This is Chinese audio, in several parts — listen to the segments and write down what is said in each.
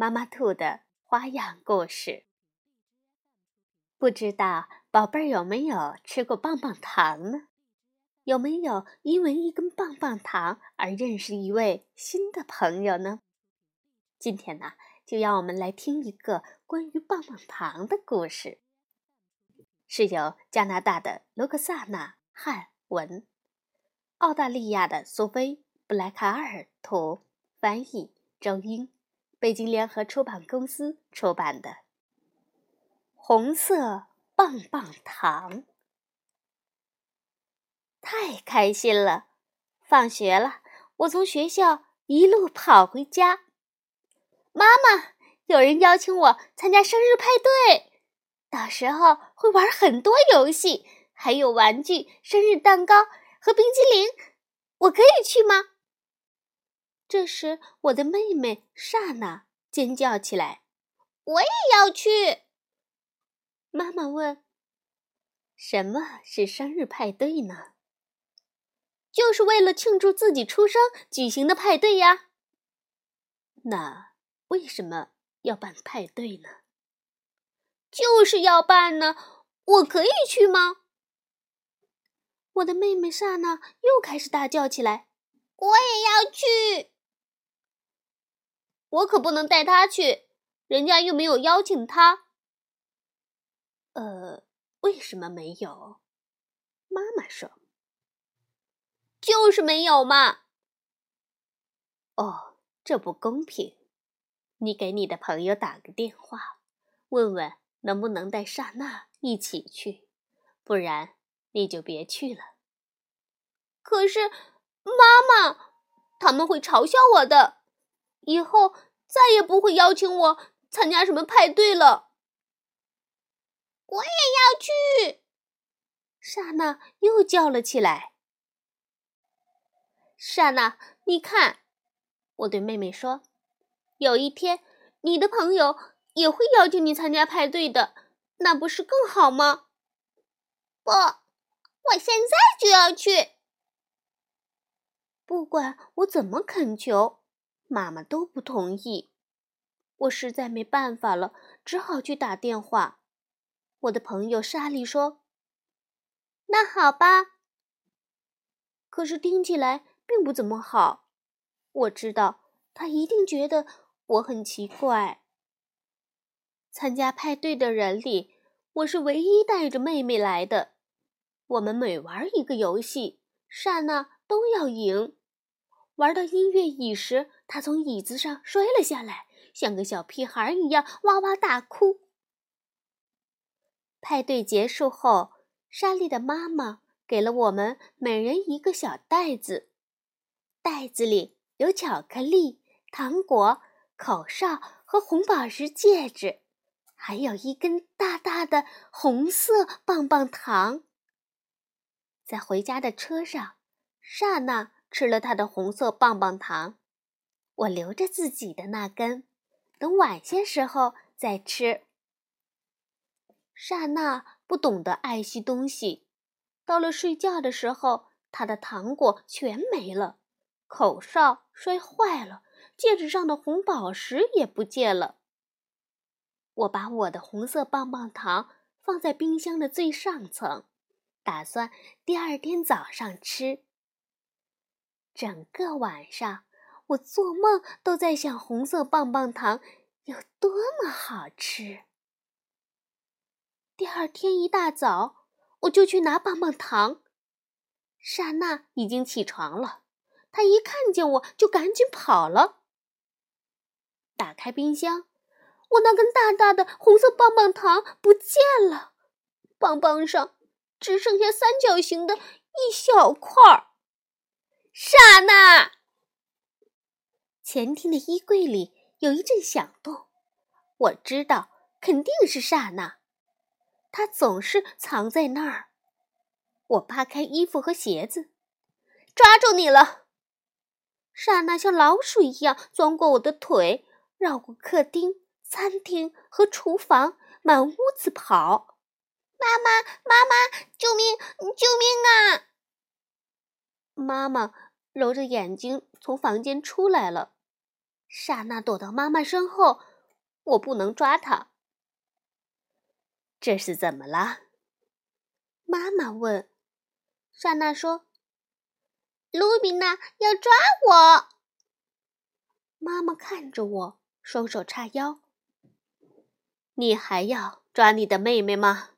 妈妈兔的花样故事。不知道宝贝儿有没有吃过棒棒糖呢？有没有因为一根棒棒糖而认识一位新的朋友呢？今天呢，就让我们来听一个关于棒棒糖的故事，是由加拿大的罗克萨娜·汉文、澳大利亚的苏菲·布莱卡尔图翻译，周英。北京联合出版公司出版的《红色棒棒糖》，太开心了！放学了，我从学校一路跑回家。妈妈，有人邀请我参加生日派对，到时候会玩很多游戏，还有玩具、生日蛋糕和冰激凌，我可以去吗？这时，我的妹妹莎娜尖叫起来：“我也要去！”妈妈问：“什么是生日派对呢？”“就是为了庆祝自己出生举行的派对呀。”“那为什么要办派对呢？”“就是要办呢！我可以去吗？”我的妹妹莎娜又开始大叫起来：“我也要去！”我可不能带他去，人家又没有邀请他。呃，为什么没有？妈妈说：“就是没有嘛。”哦，这不公平！你给你的朋友打个电话，问问能不能带莎娜一起去，不然你就别去了。可是，妈妈，他们会嘲笑我的。以后再也不会邀请我参加什么派对了。我也要去！莎娜又叫了起来。莎娜，你看，我对妹妹说：“有一天，你的朋友也会邀请你参加派对的，那不是更好吗？”不，我现在就要去。不管我怎么恳求。妈妈都不同意，我实在没办法了，只好去打电话。我的朋友莎莉说：“那好吧。”可是听起来并不怎么好。我知道她一定觉得我很奇怪。参加派对的人里，我是唯一带着妹妹来的。我们每玩一个游戏，莎娜都要赢。玩到音乐椅时，他从椅子上摔了下来，像个小屁孩一样哇哇大哭。派对结束后，莎莉的妈妈给了我们每人一个小袋子，袋子里有巧克力、糖果、口哨和红宝石戒指，还有一根大大的红色棒棒糖。在回家的车上，刹那。吃了他的红色棒棒糖，我留着自己的那根，等晚些时候再吃。刹那不懂得爱惜东西，到了睡觉的时候，他的糖果全没了，口哨摔坏了，戒指上的红宝石也不见了。我把我的红色棒棒糖放在冰箱的最上层，打算第二天早上吃。整个晚上，我做梦都在想红色棒棒糖有多么好吃。第二天一大早，我就去拿棒棒糖。莎娜已经起床了，她一看见我就赶紧跑了。打开冰箱，我那根大大的红色棒棒糖不见了，棒棒上只剩下三角形的一小块儿。刹那，前厅的衣柜里有一阵响动，我知道肯定是刹那，他总是藏在那儿。我扒开衣服和鞋子，抓住你了！刹那像老鼠一样钻过我的腿，绕过客厅、餐厅和厨房，满屋子跑。妈妈，妈妈，救命！救命啊！妈妈揉着眼睛从房间出来了。刹那躲到妈妈身后，我不能抓她。这是怎么了？妈妈问。刹那说：“卢比娜要抓我。”妈妈看着我，双手叉腰。你还要抓你的妹妹吗？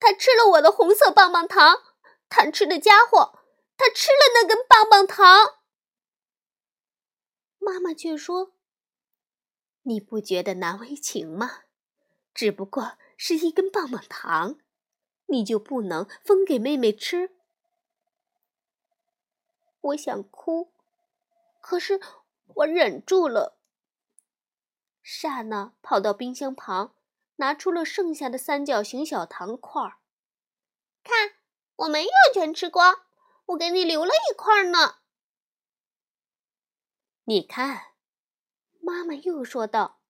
他吃了我的红色棒棒糖，贪吃的家伙！他吃了那根棒棒糖。妈妈却说：“你不觉得难为情吗？只不过是一根棒棒糖。”你就不能分给妹妹吃？我想哭，可是我忍住了。刹那跑到冰箱旁，拿出了剩下的三角形小糖块儿。看，我没有全吃光，我给你留了一块呢。你看，妈妈又说道：“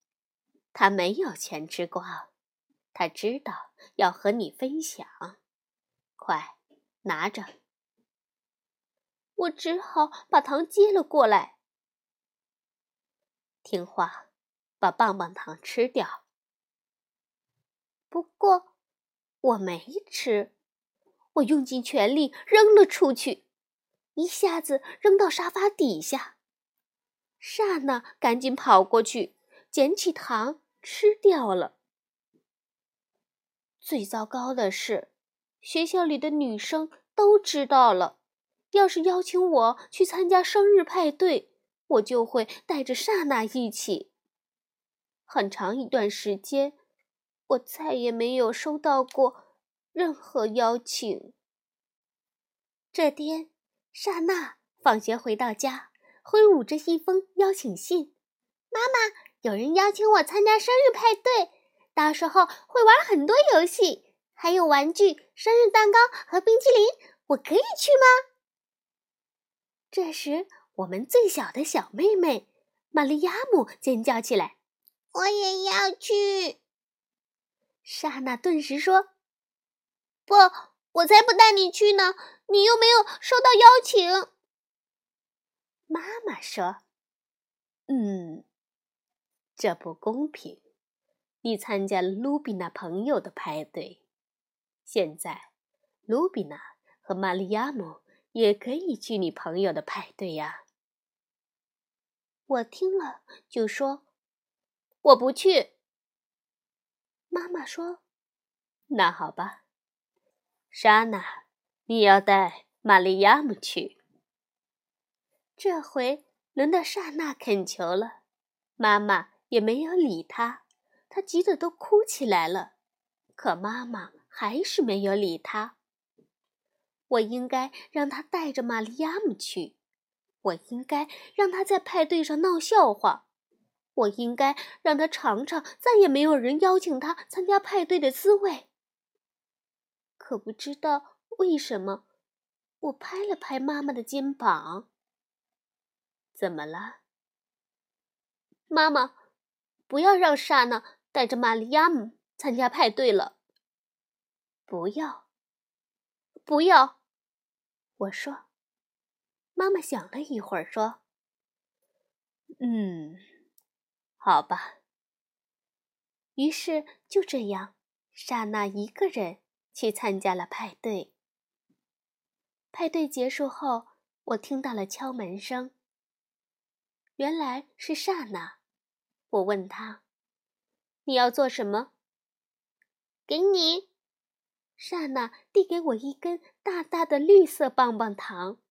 她没有全吃光。”他知道要和你分享，快拿着。我只好把糖接了过来。听话，把棒棒糖吃掉。不过我没吃，我用尽全力扔了出去，一下子扔到沙发底下。刹那赶紧跑过去捡起糖吃掉了。最糟糕的是，学校里的女生都知道了。要是邀请我去参加生日派对，我就会带着刹那一起。很长一段时间，我再也没有收到过任何邀请。这天，刹那放学回到家，挥舞着一封邀请信：“妈妈，有人邀请我参加生日派对。”到时候会玩很多游戏，还有玩具、生日蛋糕和冰淇淋，我可以去吗？这时，我们最小的小妹妹玛利亚姆尖叫起来：“我也要去！”刹那顿时说：“不，我才不带你去呢！你又没有收到邀请。”妈妈说：“嗯，这不公平。”你参加了卢比娜朋友的派对，现在卢比娜和玛利亚姆也可以去你朋友的派对呀。我听了就说：“我不去。”妈妈说：“那好吧，莎娜，你要带玛利亚姆去。”这回轮到刹那恳求了，妈妈也没有理他。他急得都哭起来了，可妈妈还是没有理他。我应该让他带着玛利亚姆去，我应该让他在派对上闹笑话，我应该让他尝尝再也没有人邀请他参加派对的滋味。可不知道为什么，我拍了拍妈妈的肩膀。怎么了，妈妈？不要让刹那。带着玛利亚姆参加派对了。不要，不要！我说。妈妈想了一会儿，说：“嗯，好吧。”于是就这样，刹那一个人去参加了派对。派对结束后，我听到了敲门声。原来是刹那。我问他。你要做什么？给你，刹那递给我一根大大的绿色棒棒糖。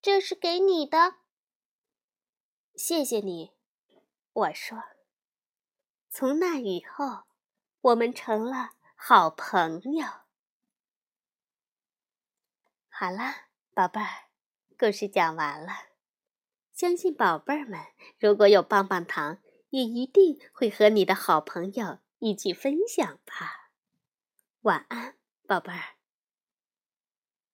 这是给你的。谢谢你，我说。从那以后，我们成了好朋友。好了，宝贝儿，故事讲完了。相信宝贝儿们，如果有棒棒糖。也一定会和你的好朋友一起分享吧。晚安，宝贝儿。